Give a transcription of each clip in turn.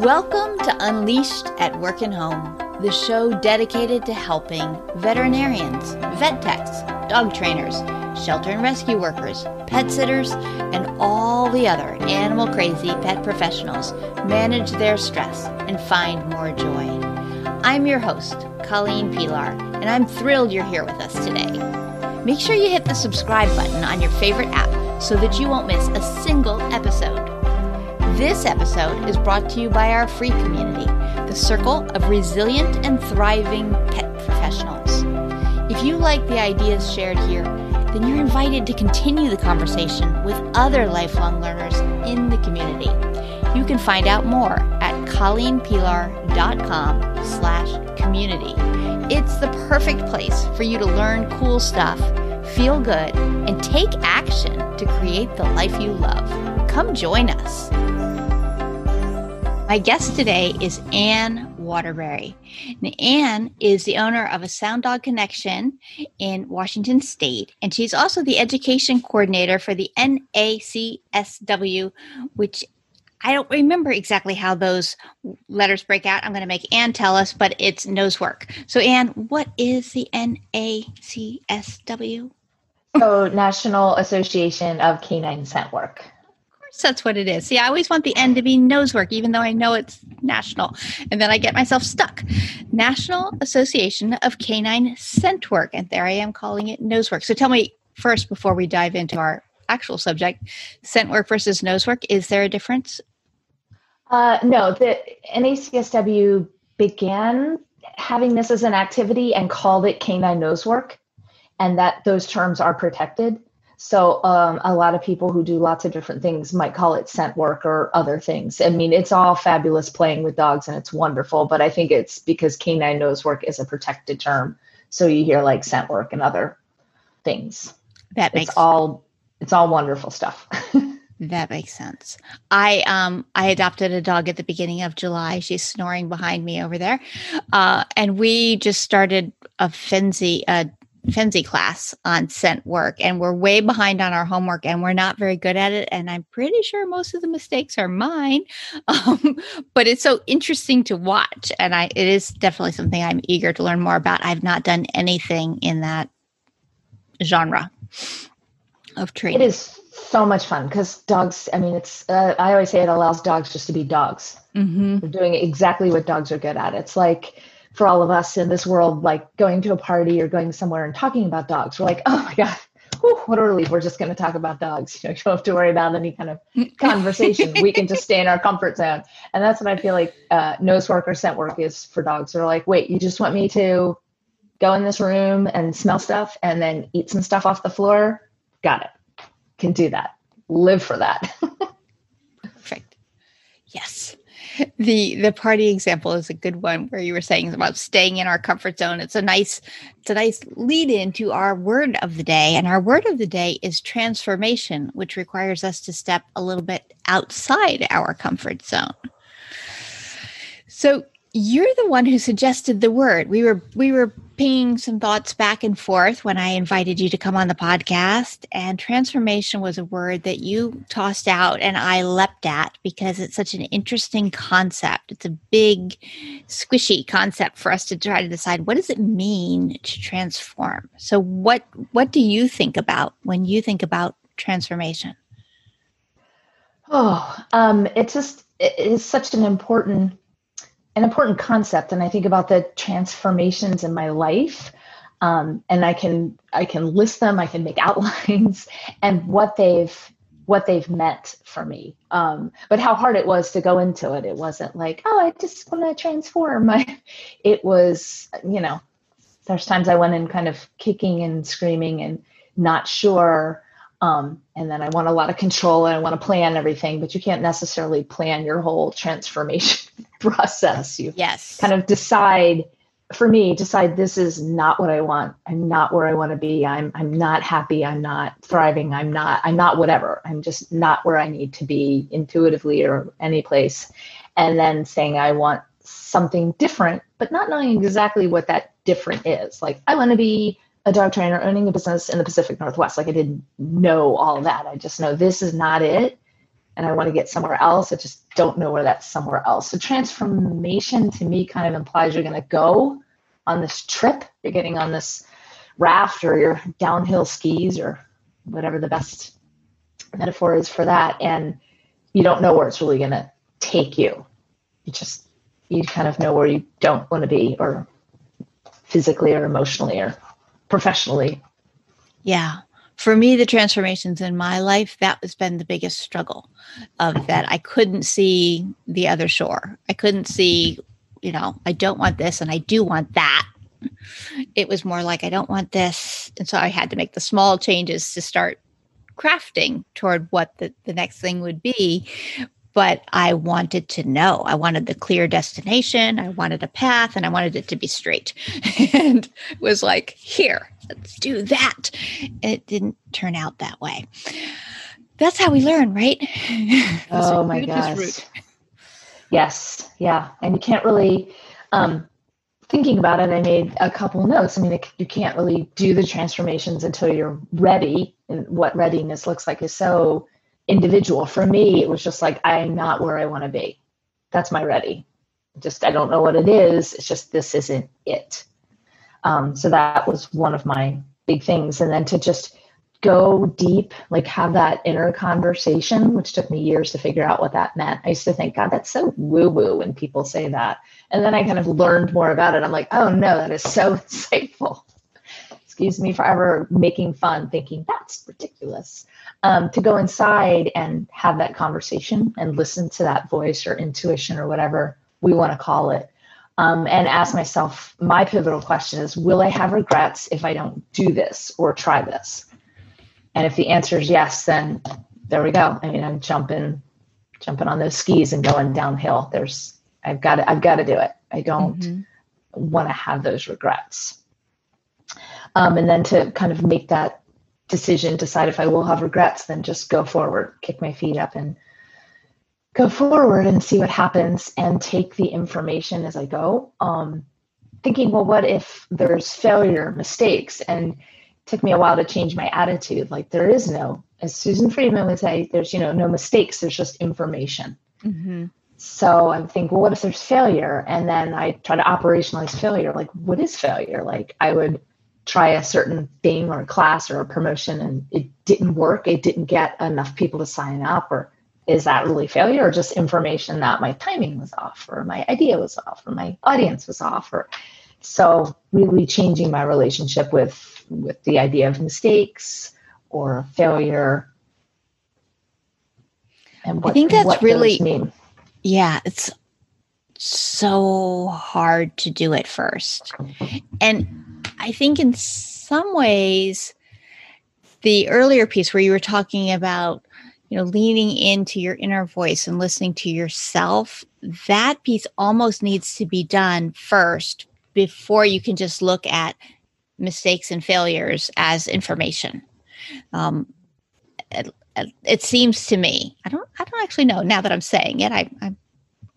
Welcome to Unleashed at Work and Home, the show dedicated to helping veterinarians, vet techs, dog trainers, shelter and rescue workers, pet sitters, and all the other animal crazy pet professionals manage their stress and find more joy. I'm your host, Colleen Pelar, and I'm thrilled you're here with us today. Make sure you hit the subscribe button on your favorite app so that you won't miss a single episode. This episode is brought to you by our free community, the Circle of Resilient and Thriving Pet Professionals. If you like the ideas shared here, then you're invited to continue the conversation with other lifelong learners in the community. You can find out more at colleenpelar.com slash community. It's the perfect place for you to learn cool stuff, feel good, and take action to create the life you love. Come join us. My guest today is Anne Waterbury. Anne is the owner of a Sound Dog Connection in Washington State, and she's also the education coordinator for the NACSW, which I don't remember exactly how those letters break out. I'm going to make Anne tell us, but it's nose work. So, Anne, what is the NACSW? So, National Association of Canine Scent Work that's what it is. See, I always want the end to be nose work, even though I know it's national. And then I get myself stuck. National Association of Canine Scent Work. And there I am calling it nose work. So tell me first, before we dive into our actual subject, scent work versus nose work, is there a difference? Uh, no, the NACSW began having this as an activity and called it canine nose work, and that those terms are protected. So um, a lot of people who do lots of different things might call it scent work or other things. I mean, it's all fabulous playing with dogs and it's wonderful, but I think it's because canine nose work is a protected term. So you hear like scent work and other things. That makes it's all it's all wonderful stuff. that makes sense. I um I adopted a dog at the beginning of July. She's snoring behind me over there, uh, and we just started a Fenzi a Fenzi class on scent work and we're way behind on our homework and we're not very good at it. And I'm pretty sure most of the mistakes are mine. Um, but it's so interesting to watch. And I, it is definitely something I'm eager to learn more about. I've not done anything in that genre of training. It is so much fun because dogs, I mean, it's, uh, I always say it allows dogs just to be dogs. Mm-hmm. They're doing exactly what dogs are good at. It's like, for all of us in this world, like going to a party or going somewhere and talking about dogs. We're like, oh my God, whew, what a relief. We're just going to talk about dogs. You, know, you don't have to worry about any kind of conversation. we can just stay in our comfort zone. And that's what I feel like uh, nose work or scent work is for dogs. They're like, wait, you just want me to go in this room and smell stuff and then eat some stuff off the floor? Got it. Can do that. Live for that. The the party example is a good one where you were saying about staying in our comfort zone. It's a nice it's a nice lead into our word of the day. And our word of the day is transformation which requires us to step a little bit outside our comfort zone. So you're the one who suggested the word. We were we were pinging some thoughts back and forth when I invited you to come on the podcast, and transformation was a word that you tossed out and I leapt at because it's such an interesting concept. It's a big, squishy concept for us to try to decide what does it mean to transform. So what what do you think about when you think about transformation? Oh, um, it's just it is such an important an important concept and i think about the transformations in my life um, and i can i can list them i can make outlines and what they've what they've meant for me. Um, but how hard it was to go into it. It wasn't like oh i just want to transform. My it was you know there's times i went in kind of kicking and screaming and not sure um, and then I want a lot of control and I want to plan everything, but you can't necessarily plan your whole transformation process. You yes. kind of decide for me, decide this is not what I want. I'm not where I want to be. I'm I'm not happy. I'm not thriving. I'm not, I'm not whatever. I'm just not where I need to be intuitively or any place. And then saying I want something different, but not knowing exactly what that different is. Like I want to be a dog trainer owning a business in the Pacific Northwest. Like I didn't know all that. I just know this is not it. And I want to get somewhere else. I just don't know where that's somewhere else. So transformation to me kind of implies you're going to go on this trip. You're getting on this raft or your downhill skis or whatever the best metaphor is for that. And you don't know where it's really going to take you. You just, you kind of know where you don't want to be or physically or emotionally or professionally. Yeah. For me, the transformations in my life, that has been the biggest struggle of that I couldn't see the other shore. I couldn't see, you know, I don't want this and I do want that. It was more like, I don't want this. And so I had to make the small changes to start crafting toward what the, the next thing would be but I wanted to know. I wanted the clear destination. I wanted a path and I wanted it to be straight. and was like, here, let's do that. It didn't turn out that way. That's how we learn, right? oh my gosh. Yes. Yeah. And you can't really, um, thinking about it, I made a couple notes. I mean, it, you can't really do the transformations until you're ready. And what readiness looks like is so individual. For me, it was just like, I'm not where I want to be. That's my ready. Just, I don't know what it is. It's just, this isn't it. Um, so that was one of my big things. And then to just go deep, like have that inner conversation, which took me years to figure out what that meant. I used to think, God, that's so woo woo when people say that. And then I kind of learned more about it. I'm like, oh no, that is so insightful. Excuse me for ever making fun, thinking that's ridiculous. Um, to go inside and have that conversation and listen to that voice or intuition or whatever we want to call it. Um, and ask myself my pivotal question is will i have regrets if i don't do this or try this? And if the answer is yes then there we go. I mean i'm jumping jumping on those skis and going downhill. There's i've got to i've got to do it. I don't mm-hmm. want to have those regrets um, and then to kind of make that decision, decide if I will have regrets, then just go forward, kick my feet up and go forward and see what happens and take the information as I go. Um, thinking, well, what if there's failure, mistakes? And it took me a while to change my attitude. Like there is no, as Susan Friedman would say, there's, you know, no mistakes, there's just information. Mm-hmm. So I think, well, what if there's failure? And then I try to operationalize failure. Like, what is failure? Like I would try a certain thing or a class or a promotion and it didn't work, it didn't get enough people to sign up, or is that really failure or just information that my timing was off or my idea was off or my audience was off or so really changing my relationship with with the idea of mistakes or failure and what, I think that's really mean. yeah it's so hard to do it first and I think in some ways, the earlier piece where you were talking about, you know, leaning into your inner voice and listening to yourself, that piece almost needs to be done first before you can just look at mistakes and failures as information. Um, it, it, seems to me, I don't, I don't actually know now that I'm saying it. I, I'm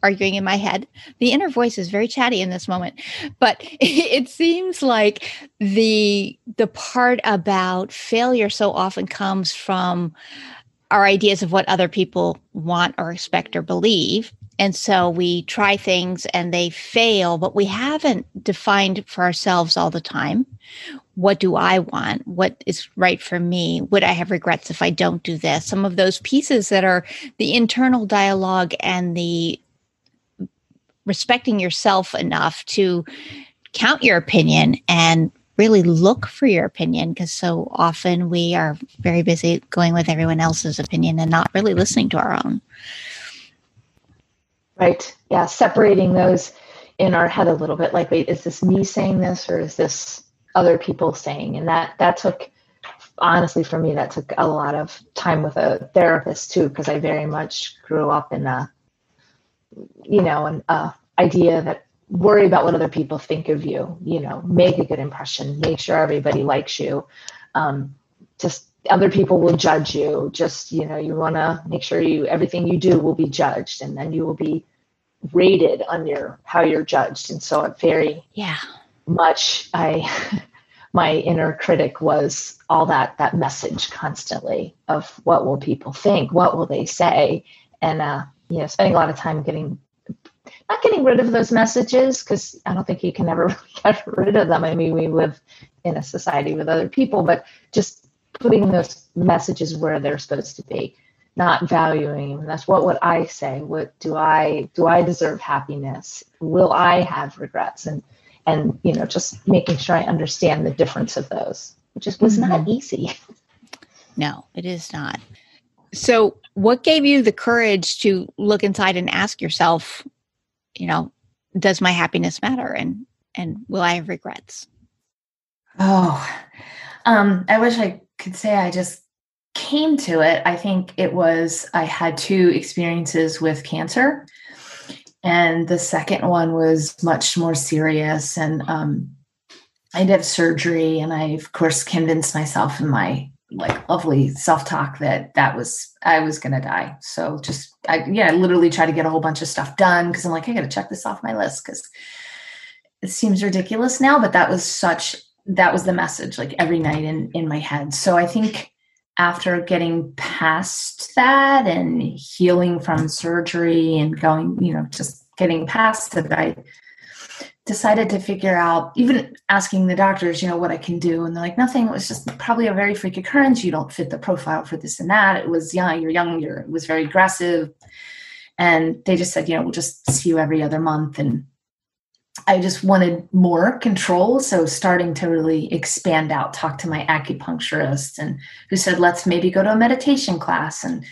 arguing in my head. The inner voice is very chatty in this moment, but it seems like the the part about failure so often comes from our ideas of what other people want or expect or believe. And so we try things and they fail, but we haven't defined for ourselves all the time. What do I want? What is right for me? Would I have regrets if I don't do this? Some of those pieces that are the internal dialogue and the respecting yourself enough to count your opinion and really look for your opinion because so often we are very busy going with everyone else's opinion and not really listening to our own. Right. Yeah. Separating those in our head a little bit like, wait, is this me saying this or is this other people saying? And that, that took, honestly, for me, that took a lot of time with a therapist too, because I very much grew up in a you know, an uh, idea that worry about what other people think of you. You know, make a good impression, make sure everybody likes you. Um, just other people will judge you. Just you know, you want to make sure you everything you do will be judged, and then you will be rated on your how you're judged. And so it very yeah much I my inner critic was all that that message constantly of what will people think what will they say and uh you know spending a lot of time getting not getting rid of those messages because i don't think you can ever really get rid of them. I mean we live in a society with other people but just putting those messages where they're supposed to be not valuing them. That's what would i say? What do i do i deserve happiness? Will i have regrets? And and you know just making sure i understand the difference of those which just was mm-hmm. not easy. No it is not so what gave you the courage to look inside and ask yourself you know does my happiness matter and and will i have regrets? Oh um i wish i could say i just came to it. I think it was i had two experiences with cancer. And the second one was much more serious and um, i did have surgery and i of course convinced myself and my like lovely self-talk that that was i was to die. So just i yeah I literally try to get a whole bunch of stuff done because i'm like i gotta check this off my list because it seems ridiculous now but that was such that was the message like every night in in my head. So i think after getting past that and healing from surgery and going, you know, just getting past it, I decided to figure out, even asking the doctors, you know, what I can do. And they're like, nothing. It was just probably a very freak occurrence. You don't fit the profile for this and that. It was, yeah, you're young, you're, it was very aggressive. And they just said, you know, we'll just see you every other month. And I just wanted more control. So starting to really expand out, talk to my acupuncturist and who said, let's maybe go to a meditation class and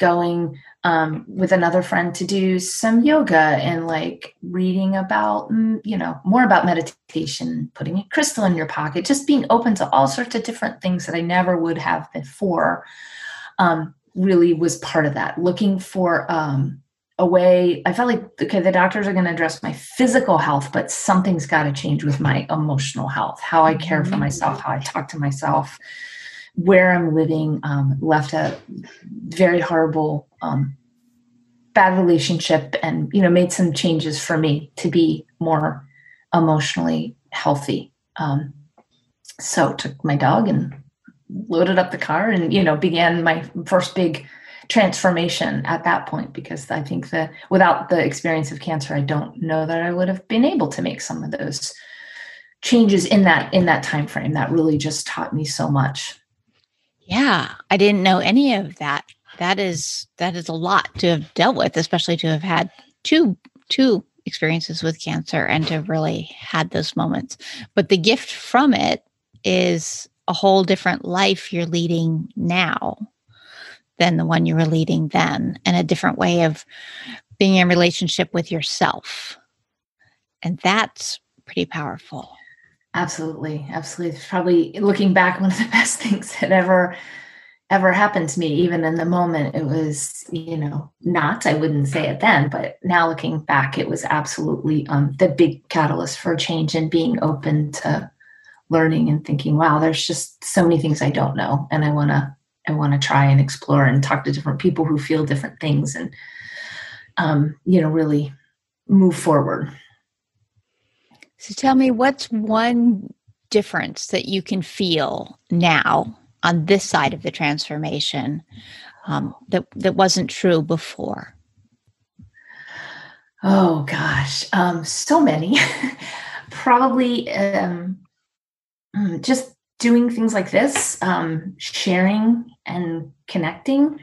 going um, with another friend to do some yoga and like reading about, mm, you know, more about meditation, putting a crystal in your pocket, just being open to all sorts of different things that I never would have before. Um, really was part of that. Looking for um, a way i felt like okay the doctors are going to address my physical health but something's got to change with my emotional health how i care for myself how i talk to myself where i'm living um, left a very horrible um, bad relationship and you know made some changes for me to be more emotionally healthy um, so took my dog and loaded up the car and you know began my first big transformation at that point because I think that without the experience of cancer, I don't know that I would have been able to make some of those changes in that in that time frame. That really just taught me so much. Yeah, I didn't know any of that. That is that is a lot to have dealt with, especially to have had two two experiences with cancer and to really had those moments. But the gift from it is a whole different life you're leading now than the one you were leading then and a different way of being in relationship with yourself. And that's pretty powerful. Absolutely. Absolutely. It's probably looking back, one of the best things that ever ever happened to me even in the moment it was you know not i wouldn't say it then but now looking back it was absolutely um, the big catalyst for change and being open to learning and thinking wow there's just so many things i don't know and i want to I want to try and explore and talk to different people who feel different things and, um, you know, really move forward. So tell me, what's one difference that you can feel now on this side of the transformation um, that that wasn't true before? Oh gosh, um, so many. Probably um, mm, just doing things like this, um, sharing and connecting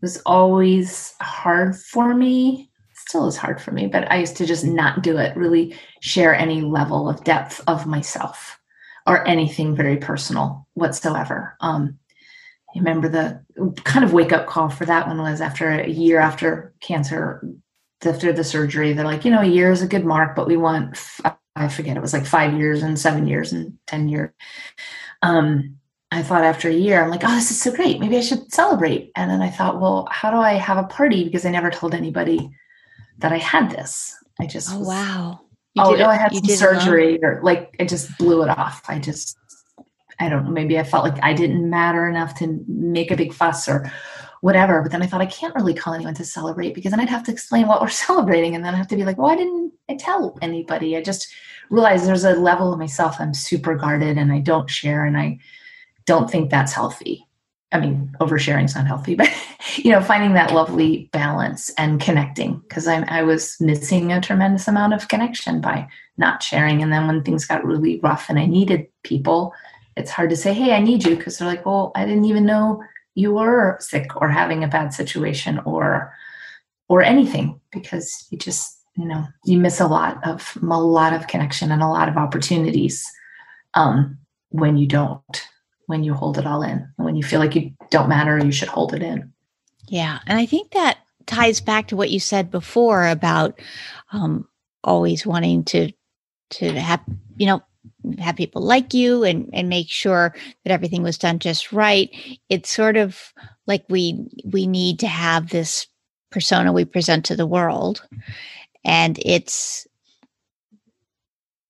was always hard for me. Still is hard for me, but I used to just not do it, really share any level of depth of myself or anything very personal whatsoever. Um, I remember the kind of wake up call for that one was after a year after cancer, after the surgery. They're like, you know, a year is a good mark, but we want, I forget, it was like five years and seven years and 10 years um, I thought after a year, I'm like, oh, this is so great. Maybe I should celebrate. And then I thought, well, how do I have a party? Because I never told anybody that I had this. I just, oh, was, wow. You oh, no, I had some surgery or like I just blew it off. I just, I don't know. Maybe I felt like I didn't matter enough to make a big fuss or whatever. But then I thought I can't really call anyone to celebrate because then I'd have to explain what we're celebrating. And then I have to be like, why didn't I tell anybody? I just realized there's a level of myself I'm super guarded and I don't share and I don't think that's healthy. I mean, oversharing is not healthy, but you know, finding that lovely balance and connecting because I I was missing a tremendous amount of connection by not sharing. And then when things got really rough and I needed people, it's hard to say, "Hey, I need you," because they're like, "Well, I didn't even know you were sick or having a bad situation or or anything," because you just you know you miss a lot of a lot of connection and a lot of opportunities um, when you don't when you hold it all in. and When you feel like you don't matter, you should hold it in. Yeah. And I think that ties back to what you said before about um, always wanting to to have you know have people like you and and make sure that everything was done just right it's sort of like we we need to have this persona we present to the world and it's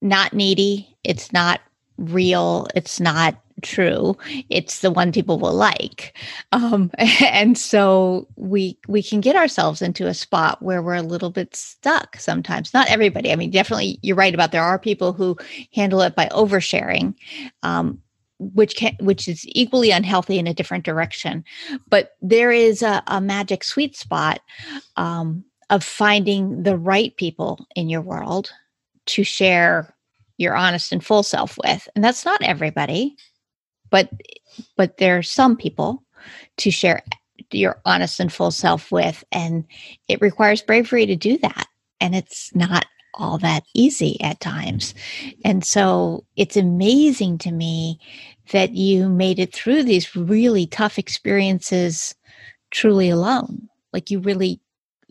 not needy it's not real it's not true it's the one people will like. Um, and so we we can get ourselves into a spot where we're a little bit stuck sometimes. Not everybody. I mean definitely you're right about there are people who handle it by oversharing um, which can which is equally unhealthy in a different direction. But there is a, a magic sweet spot um, of finding the right people in your world to share your honest and full self with. And that's not everybody but but there are some people to share your honest and full self with and it requires bravery to do that. And it's not all that easy at times. And so it's amazing to me that you made it through these really tough experiences truly alone. Like you really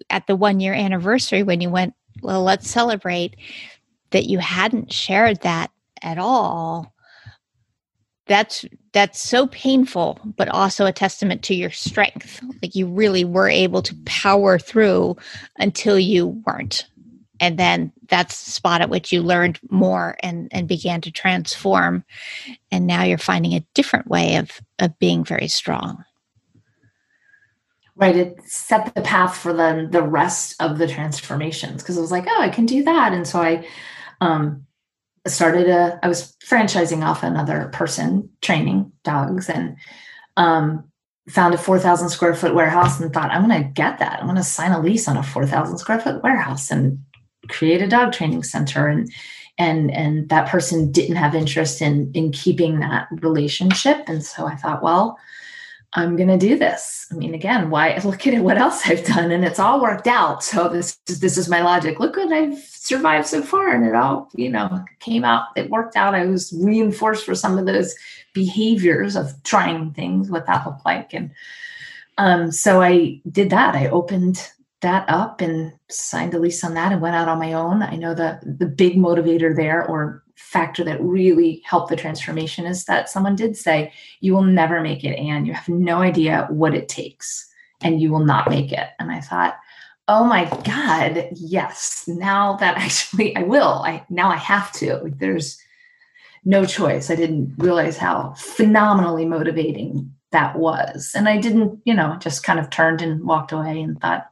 at the one year anniversary when you went well let's celebrate that you hadn't shared that at all that's that's so painful but also a testament to your strength. Like you really were able to power through until you weren't. And then that's the spot at which you learned more and and began to transform. And now you're finding a different way of of being very strong. Right. It set the path for the the rest of the transformations. Because it was like oh i can do that. And so i um started a i was franchising off another person training dogs and um, found a 4000 square foot warehouse and thought i'm going to get that. I'm going to sign a lease on a 4000 square foot warehouse and create a dog training center. And and and that person didn't have interest in in keeping that relationship. And so i thought well I'm going to do this. I mean, again, why look at it, what else I've done and it's all worked out. So this is, this is my logic. Look what I've survived so far. And it all, you know, came out, it worked out. I was reinforced for some of those behaviors of trying things, what that looked like. And um, so I did that. I opened that up and signed a lease on that and went out on my own. I know the the big motivator there or factor that really helped the transformation is that someone did say, You will never make it, and you have no idea what it takes, and you will not make it. And I thought, Oh my God, yes. Now that actually I will. I now I have to. There's no choice. I didn't realize how phenomenally motivating that was. And I didn't, you know, just kind of turned and walked away and thought,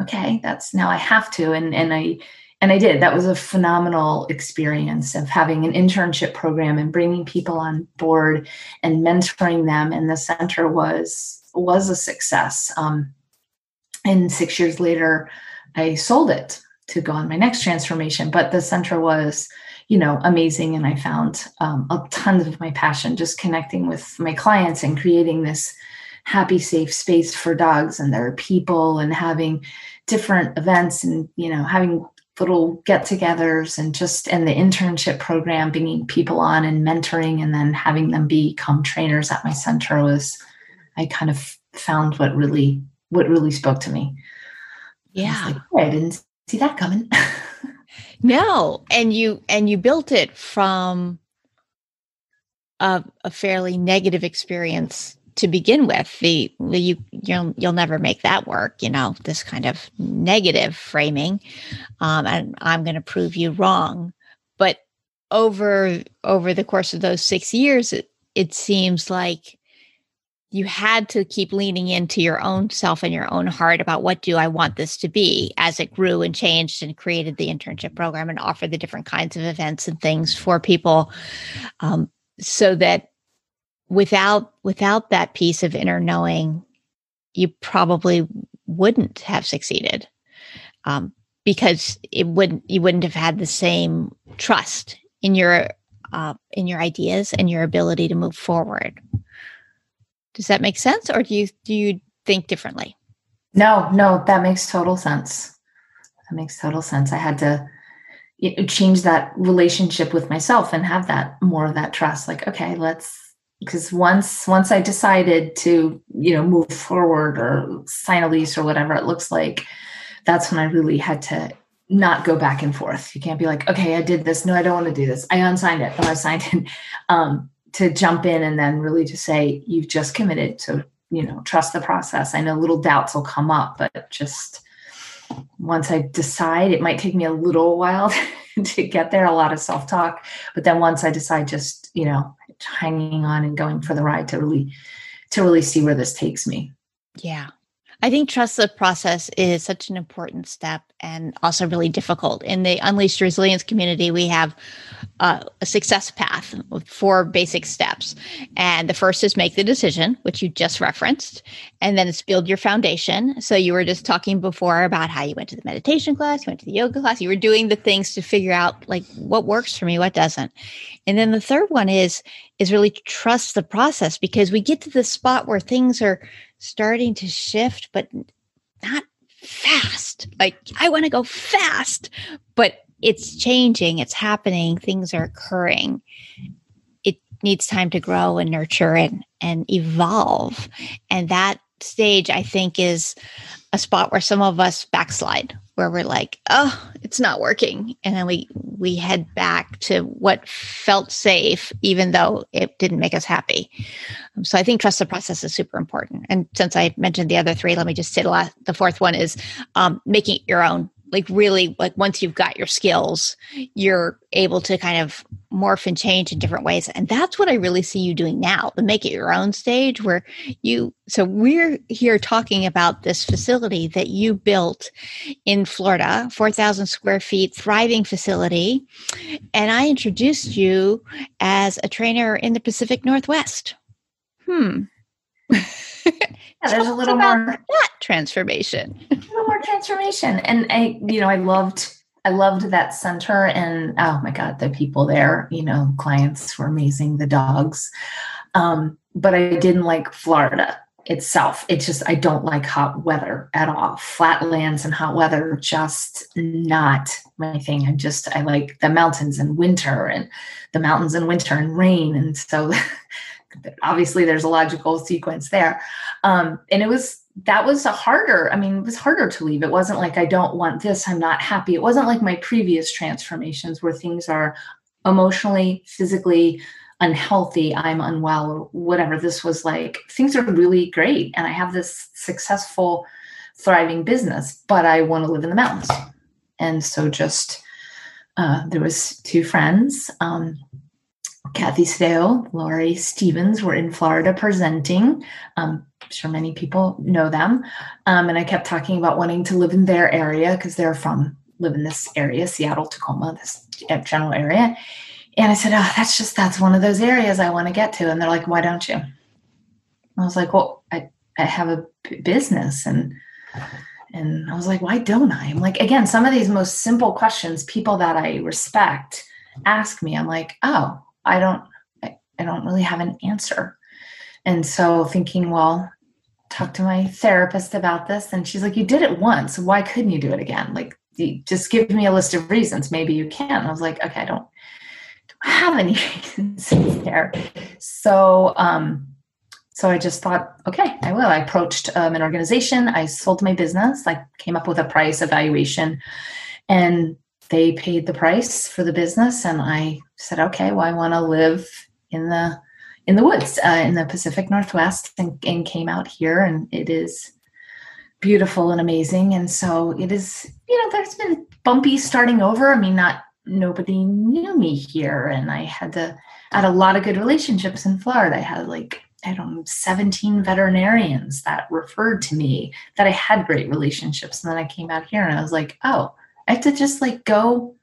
okay, that's now I have to. And and I and I did. That was a phenomenal experience of having an internship program and bringing people on board and mentoring them. And the center was was a success. Um, and six years later, I sold it to go on my next transformation. But the center was, you know, amazing, and I found um, a ton of my passion just connecting with my clients and creating this happy, safe space for dogs and their people, and having different events and you know having little get-togethers and just and the internship program bringing people on and mentoring and then having them become trainers at my center was i kind of found what really what really spoke to me. Yeah. I, like, oh, I didn't see that coming. No and you and you built it from a, a fairly negative experience to begin with the, the you you'll you'll never make that work you know this kind of negative framing. Um, and i'm going to prove you wrong. But over over the course of those six years it, it seems like you had to keep leaning into your own self and your own heart about what do I want this to be as it grew and changed and created the internship program and offered the different kinds of events and things for people, um, so that without without that piece of inner knowing, you probably wouldn't have succeeded um, because it wouldn't you wouldn't have had the same trust in your uh, in your ideas and your ability to move forward. Does that make sense, or do you do you think differently? No, no, that makes total sense. That makes total sense. I had to change that relationship with myself and have that more of that trust. Like, okay, let's because once once I decided to you know move forward or sign a lease or whatever it looks like, that's when I really had to not go back and forth. You can't be like, okay, I did this. No, I don't want to do this. I unsigned it. No, I signed it. Um, to jump in and then really to say, you've just committed to, you know, trust the process. I know little doubts will come up, but just once I decide, it might take me a little while to get there, a lot of self talk. But then once I decide, just, you know, hanging on and going for the ride to really, to really see where this takes me. Yeah. I think trust the process is such an important step and also really difficult. In the Unleashed Resilience community, we have uh, a success path with four basic steps. And the first is make the decision, which you just referenced. And then it's build your foundation. So you were just talking before about how you went to the meditation class, you went to the yoga class, you were doing the things to figure out like what works for me, what doesn't. And then the third one is is really trust the process because we get to the spot where things are starting to shift, but not fast. Like I want to go fast, but it's changing, it's happening, things are occurring. It needs time to grow and nurture and and evolve. And that stage I think is a spot where some of us backslide where we're like, oh, it's not working. And then we we head back to what felt safe, even though it didn't make us happy. Um, so I think trust the process is super important. And since I mentioned the other three, let me just say the last, the fourth one is um, making it your own like really like once you've got your skills you're able to kind of morph and change in different ways. And that's what i really see you doing now the make it your own stage where you so we're here talking about this facility that you built in florida 4000 square feet thriving facility. And i introduced you as a trainer in the pacific northwest. Hmm. Yeah, there's a little more. that transformation. a little more transformation. And I, you know, I loved I loved that center and oh my God, the people there, you know, clients were amazing, the dogs. Um, but I didn't like Florida itself. It's just I don't like hot weather at all. Flatlands and hot weather just not my thing. I just I like the mountains and winter and the mountains in winter and rain. And so obviously there's a logical sequence there. Um, and it was that was a harder, I mean, it was harder to leave. It wasn't like I don't want this, I'm not happy. It wasn't like my previous transformations where things are emotionally, physically unhealthy, I'm unwell, or whatever. This was like things are really great. And I have this successful, thriving business, but I want to live in the mountains. And so just uh, there was two friends um, Kathy Sdao, Laurie Stevens were in Florida presenting. Um, I'm sure many people know them. Um, and I kept talking about wanting to live in their area because they're from, live in this area, Seattle, Tacoma, this general area. And I said, Oh, that's just, that's one of those areas I want to get to. And they're like, Why don't you? I was like, Well, I, I have a business and, and I was like, Why don't I? I'm like, again, some of these most simple questions, people that I respect ask me, I'm like, Oh, I don't I, I don't really have an answer. And so thinking, well, talk to my therapist about this. And she's like, you did it once. Why couldn't you do it again? Like, just give me a list of reasons. Maybe you can. I was like, okay, I don't, don't have any reasons there. So, um, so I just thought, okay, I will. I approached um, an organization. I sold my business. I came up with a price evaluation, and they paid the price for the business and i said okay well i want to live in the in the woods uh, in the pacific northwest and, and came out here and it is beautiful and amazing and so it is you know there's been bumpy starting over i mean not nobody knew me here and i had to had a lot of good relationships in florida i had like I don't know, 17 veterinarians that referred to me that I had great relationships. And then I came out here and I was like, oh, I have to just like go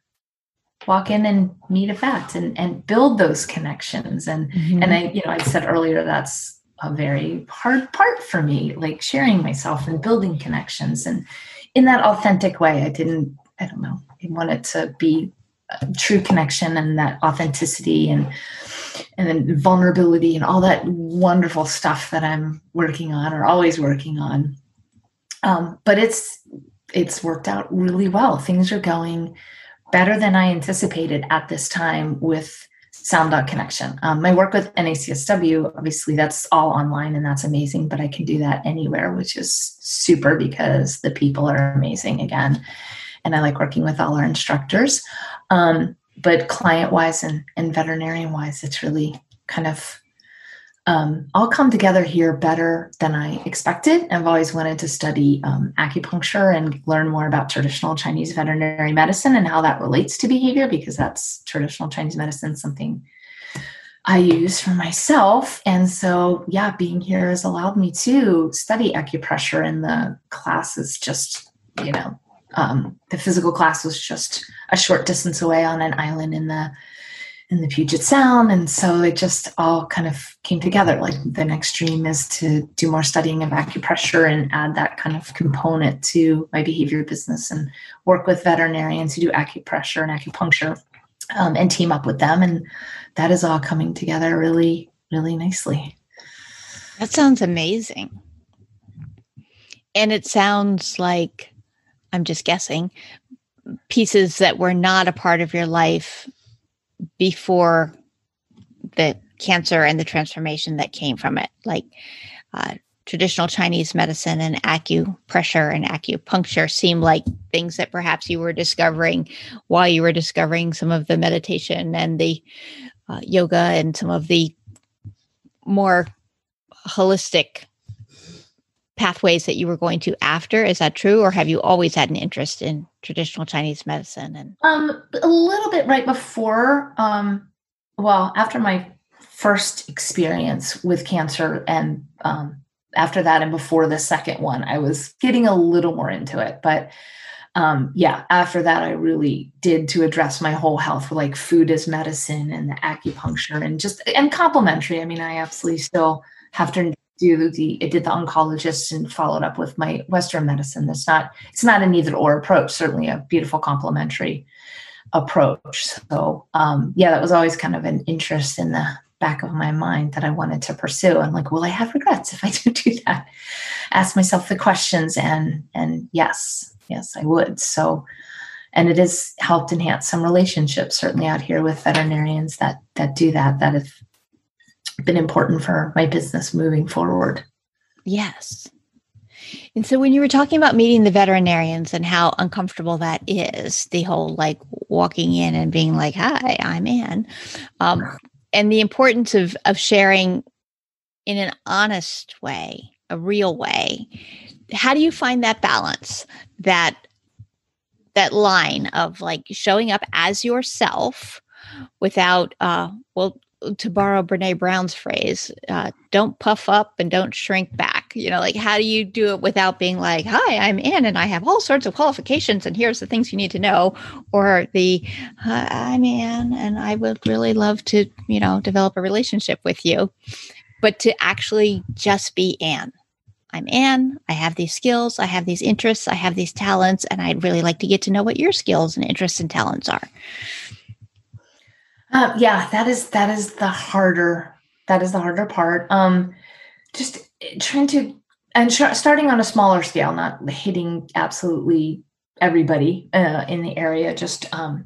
walk in and meet a vet and, and build those connections. And mm-hmm. and I, you know, I said earlier that's a very hard part for me, like sharing myself and building connections. And in that authentic way, I didn't, I don't know, I wanted to be true connection and that authenticity and and then vulnerability and all that wonderful stuff that I'm working on or always working on. Um, but it's it's worked out really well. Things are going better than I anticipated at this time with Sound Connection. Um, my work with NACSW, obviously, that's all online and that's amazing, but I can do that anywhere, which is super because the people are amazing again. And I like working with all our instructors. Um, but client wise and, and veterinarian wise, it's really kind of um, all come together here better than I expected. I've always wanted to study um, acupuncture and learn more about traditional Chinese veterinary medicine and how that relates to behavior because that's traditional Chinese medicine, something I use for myself. And so, yeah, being here has allowed me to study acupressure, and the class is just, you know, um, the physical class was just a short distance away on an island in the the Puget Sound, and so it just all kind of came together. Like the next dream is to do more studying of acupressure and add that kind of component to my behavior business and work with veterinarians who do acupressure and acupuncture um, and team up with them, and that is all coming together really, really nicely. That sounds amazing, and it sounds like I'm just guessing, pieces that were not a part of your life before the cancer and the transformation that came from it, like uh, traditional Chinese medicine and acupressure and acupuncture seem like things that perhaps you were discovering while you were discovering some of the meditation and the uh, yoga and some of the more holistic pathways that you were going to after. Is that true or have you always had an interest in traditional chinese medicine and um a little bit right before um well after my first experience with cancer and um after that and before the second one i was getting a little more into it. But um yeah after that i really did to address my whole health like food as medicine and the acupuncture and just and complementary i mean i absolutely still have to do the I did the oncologist and followed up with my Western medicine. That's not it's not an either or approach. Certainly a beautiful complementary approach. So um, yeah, that was always kind of an interest in the back of my mind that I wanted to pursue. I'm like, will I have regrets if I do do that? Ask myself the questions, and and yes, yes, I would. So. And it has helped enhance some relationships, certainly out here with veterinarians that that do that. That have been important for my business moving forward. Yes. And so when you were talking about meeting the veterinarians and how uncomfortable that is, the whole like walking in and being like, "Hi, I'm Ann," um, and the importance of of sharing in an honest way, a real way. How do you find that balance? That that line of like showing up as yourself without uh well to borrow Brene Brown's phrase, uh, don't puff up and don't shrink back. You know, like how do you do it without being like, hi, I'm Ann and I have all sorts of qualifications and here's the things you need to know. Or the, I'm Ann and I would really love to, you know, develop a relationship with you. But to actually just be Ann. I'm Ann. I have these skills. I have these interests. I have these talents. And I'd really like to get to know what your skills and interests and talents are. Uh, yeah, that is that is the harder that is the harder part. Um, just trying to and starting on a smaller scale, not hitting absolutely everybody uh, in the area. Just um,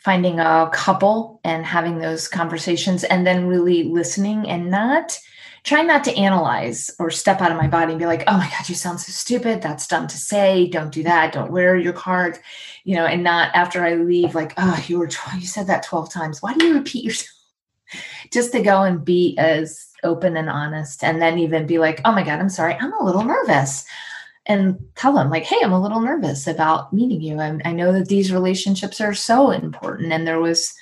finding a couple and having those conversations, and then really listening and not trying not to analyze or step out of my body and be like, oh my God, you sound so stupid. That's dumb to say. Don't do that. Don't wear your cards, you know, and not after I leave, like, oh, you were, you said that 12 times. Why do you repeat yourself? Just to go and be as open and honest and then even be like, oh my God, I'm sorry. I'm a little nervous. And tell them, like, hey, I'm a little nervous about meeting you. I, I know that these relationships are so important. And there was,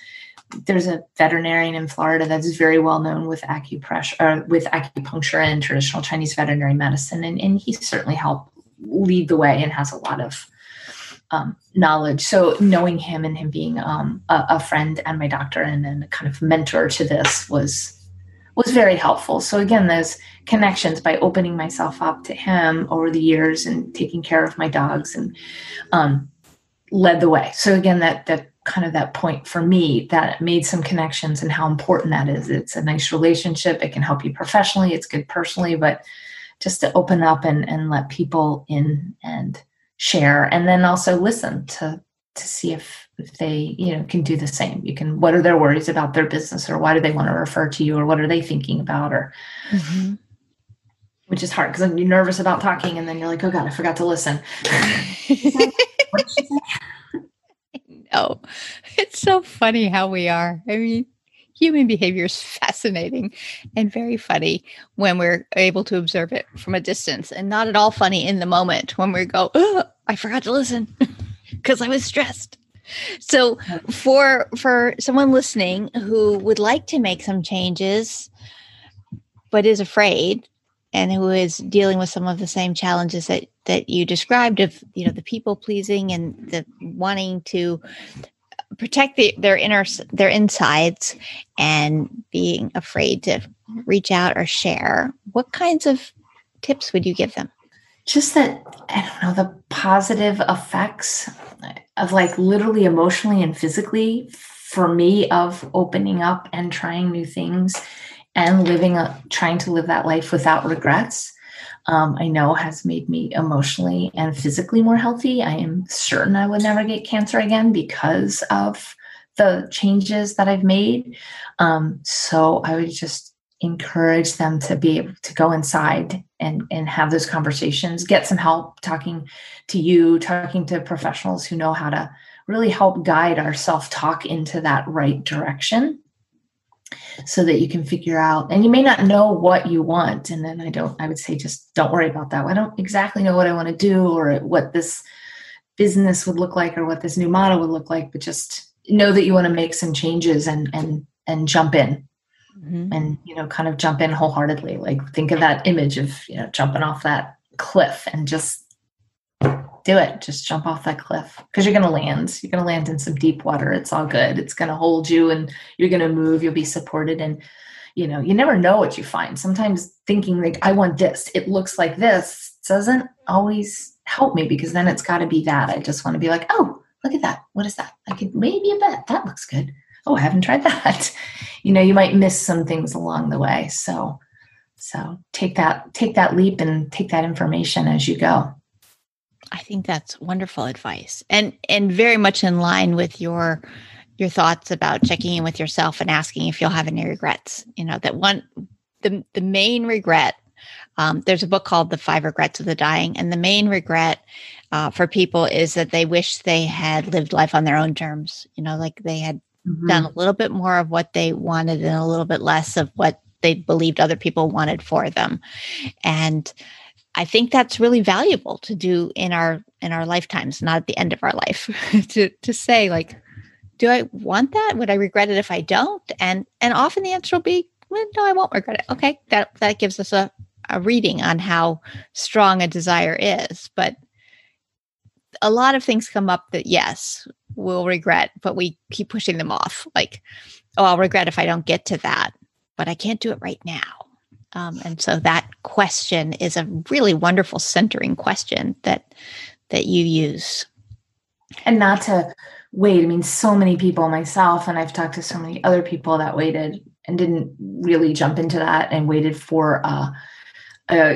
there's a veterinarian in Florida that's very well known with acupressure, or with acupuncture and traditional Chinese veterinary medicine, and, and he certainly helped lead the way and has a lot of um, knowledge. So knowing him and him being um, a, a, friend and my doctor and then kind of mentor to this was was very helpful. So again, those connections by opening myself up to him over the years and taking care of my dogs and um, led the way. So again, that that kind of that point for me that made some connections and how important that is. It's a nice relationship. It can help you professionally. It's good personally, but just to open up and, and let people in and share and then also listen to to see if, if they you know can do the same you can what are their worries about their business or why do they want to refer to you or what are they thinking about or mm-hmm. which is hard because you're nervous about talking and then you're like oh god i forgot to listen no it's so funny how we are i mean human behavior is fascinating and very funny when we're able to observe it from a distance and not at all funny in the moment when we go, oh, I forgot to listen because I was stressed. So for for someone listening who would like to make some changes but is afraid and who is dealing with some of the same challenges that that you described of you know the people pleasing and the wanting to protect the, their inner their insides and being afraid to reach out or share. What kinds of tips would you give them? Just that i don't know the positive effects of like literally emotionally and physically for me of opening up and trying new things and living a, trying to live that life without regrets um, I know has made me emotionally and physically more healthy. I am certain I would never get cancer again because of the changes that I've made. Um, so I would just encourage them to be able to go inside and and have those conversations get some help talking to you talking to professionals who know how to really help guide our self-talk into that right direction so that you can figure out and you may not know what you want. And then i don't i would say just don't worry about that. I don't exactly know what i want to do or what this business would look like or what this new model would look like but just know that you want to make some changes and and and jump in. Mm-hmm. and you know kind of jump in wholeheartedly. Like think of that image of you know jumping off that cliff and just do it. Just jump off that cliff because you're going to land. You're going to land in some deep water. It's all good. It's going to hold you and you're going to move. You'll be supported. And, you know, you never know what you find. Sometimes thinking, like, I want this, it looks like this, doesn't always help me because then it's got to be that. I just want to be like, oh, look at that. What is that? I could maybe a bet that looks good. Oh, I haven't tried that. You know, you might miss some things along the way. So, so take that, take that leap and take that information as you go. I think that's wonderful advice and and very much in line with your your thoughts about checking in with yourself and asking if you'll have any regrets. You know, that one the the main regret um, there's a book called The Five Regrets of the Dying, and the main regret uh, for people is that they wish they had lived life on their own terms. You know, like they had mm-hmm. done a little bit more of what they wanted and a little bit less of what they believed other people wanted for them. And I think that's really valuable to do in our in our lifetimes, not at the end of our life. to to say like, do I want that? Would I regret it if I don't? And and often the answer will be, well, no, I won't regret it. Okay, that that gives us a a reading on how strong a desire is. But a lot of things come up that yes, we'll regret, but we keep pushing them off. Like, oh, I'll regret if I don't get to that, but I can't do it right now um, and so that question is a really wonderful centering question that that you use. And not to wait. I mean, so many people, myself, and I've talked to so many other people that waited and didn't really jump into that and waited for a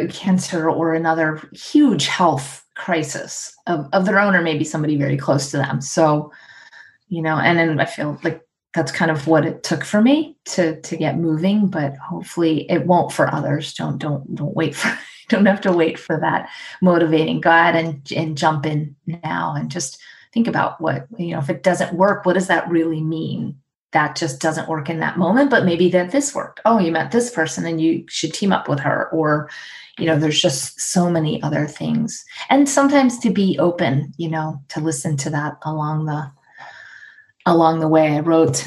cancer or another huge health crisis of, of their own or maybe somebody very close to them. So, you know, and then I feel like that's kind of what it took for me to to get moving but hopefully it won't for others. Don't don't don't wait for don't have to wait for that motivating go ahead and and jump in now and just think about what you know if it doesn't work what does that really mean? That just doesn't work in that moment but maybe that this worked. Oh you met this person and you should team up with her. Or you know there's just so many other things. And sometimes to be open you know to listen to that along the along the way. I wrote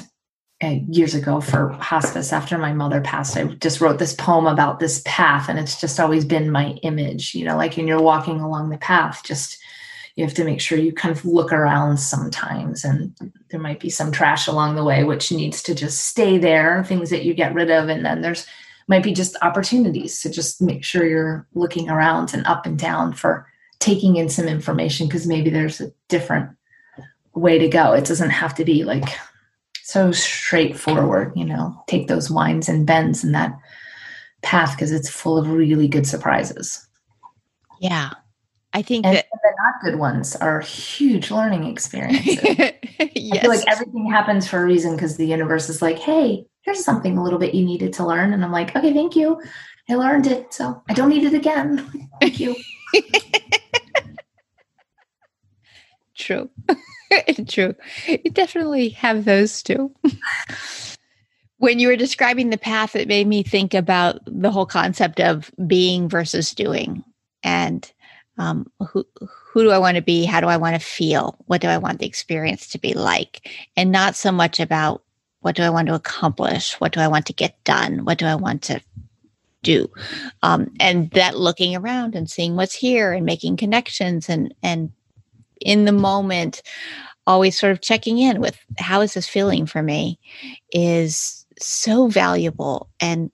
uh, years ago for hospice after my mother passed. I just wrote this poem about this path, and it's just always been my image. You know, like when you're walking along the path, just you have to make sure you kind of look around sometimes, and there might be some trash along the way, which needs to just stay there, things that you get rid of, and then there's might be just opportunities to just make sure you're looking around and up and down for taking in some information because maybe there's a different way to go. It doesn't have to be like so straightforward, you know, take those winds and bends in that path because it's full of really good surprises. Yeah. I think and that the not good ones are huge learning experiences. yes. I feel like everything happens for a reason because the universe is like, hey, here's something a little bit you needed to learn. And I'm like, okay, thank you. I learned it. So I don't need it again. thank you. True. True. You definitely have those too. when you were describing the path, it made me think about the whole concept of being versus doing. And um, who who do I want to be? How do I want to feel? What do I want the experience to be like? And not so much about what do I want to accomplish? What do I want to get done? What do I want to do? Um, and that looking around and seeing what's here and making connections and and in the moment, always sort of checking in with how is this feeling for me is so valuable and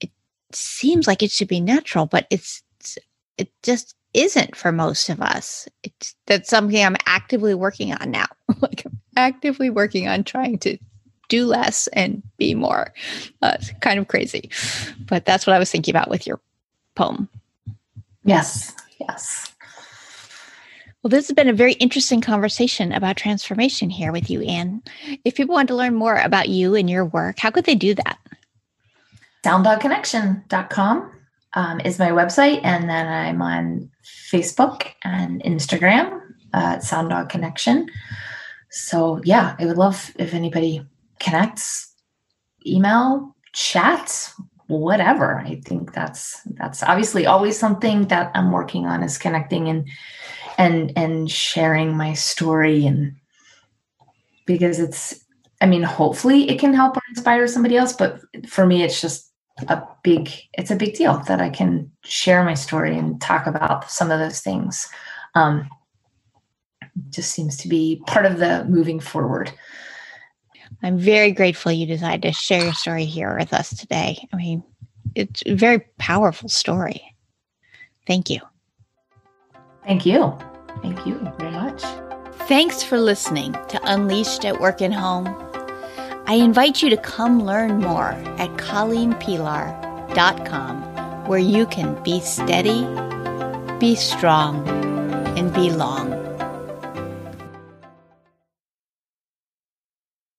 it seems like it should be natural, but it's it just isn't for most of us. It's that's something I'm actively working on now. like I'm actively working on trying to do less and be more. Uh, it's kind of crazy, but that's what I was thinking about with your poem. Yes, yes. Well, this has been a very interesting conversation about transformation here with you, Anne. If people want to learn more about you and your work, how could they do that? SoundDogConnection.com um, is my website. And then I'm on Facebook and Instagram at Sound Dog Connection. So, yeah, I would love if anybody connects, email, chat, whatever. I think that's that's obviously always something that I'm working on is connecting and and and sharing my story and because it's i mean hopefully it can help or inspire somebody else but for me it's just a big it's a big deal that i can share my story and talk about some of those things. Um just seems to be part of the moving forward. I'm very grateful you decided to share your story here with us today. I mean it's a very powerful story. Thank you Thank you. Thank you very much. Thanks for listening to Unleashed at Work and Home. I invite you to come learn more at ColleenPelar.com, where you can be steady, be strong, and be long.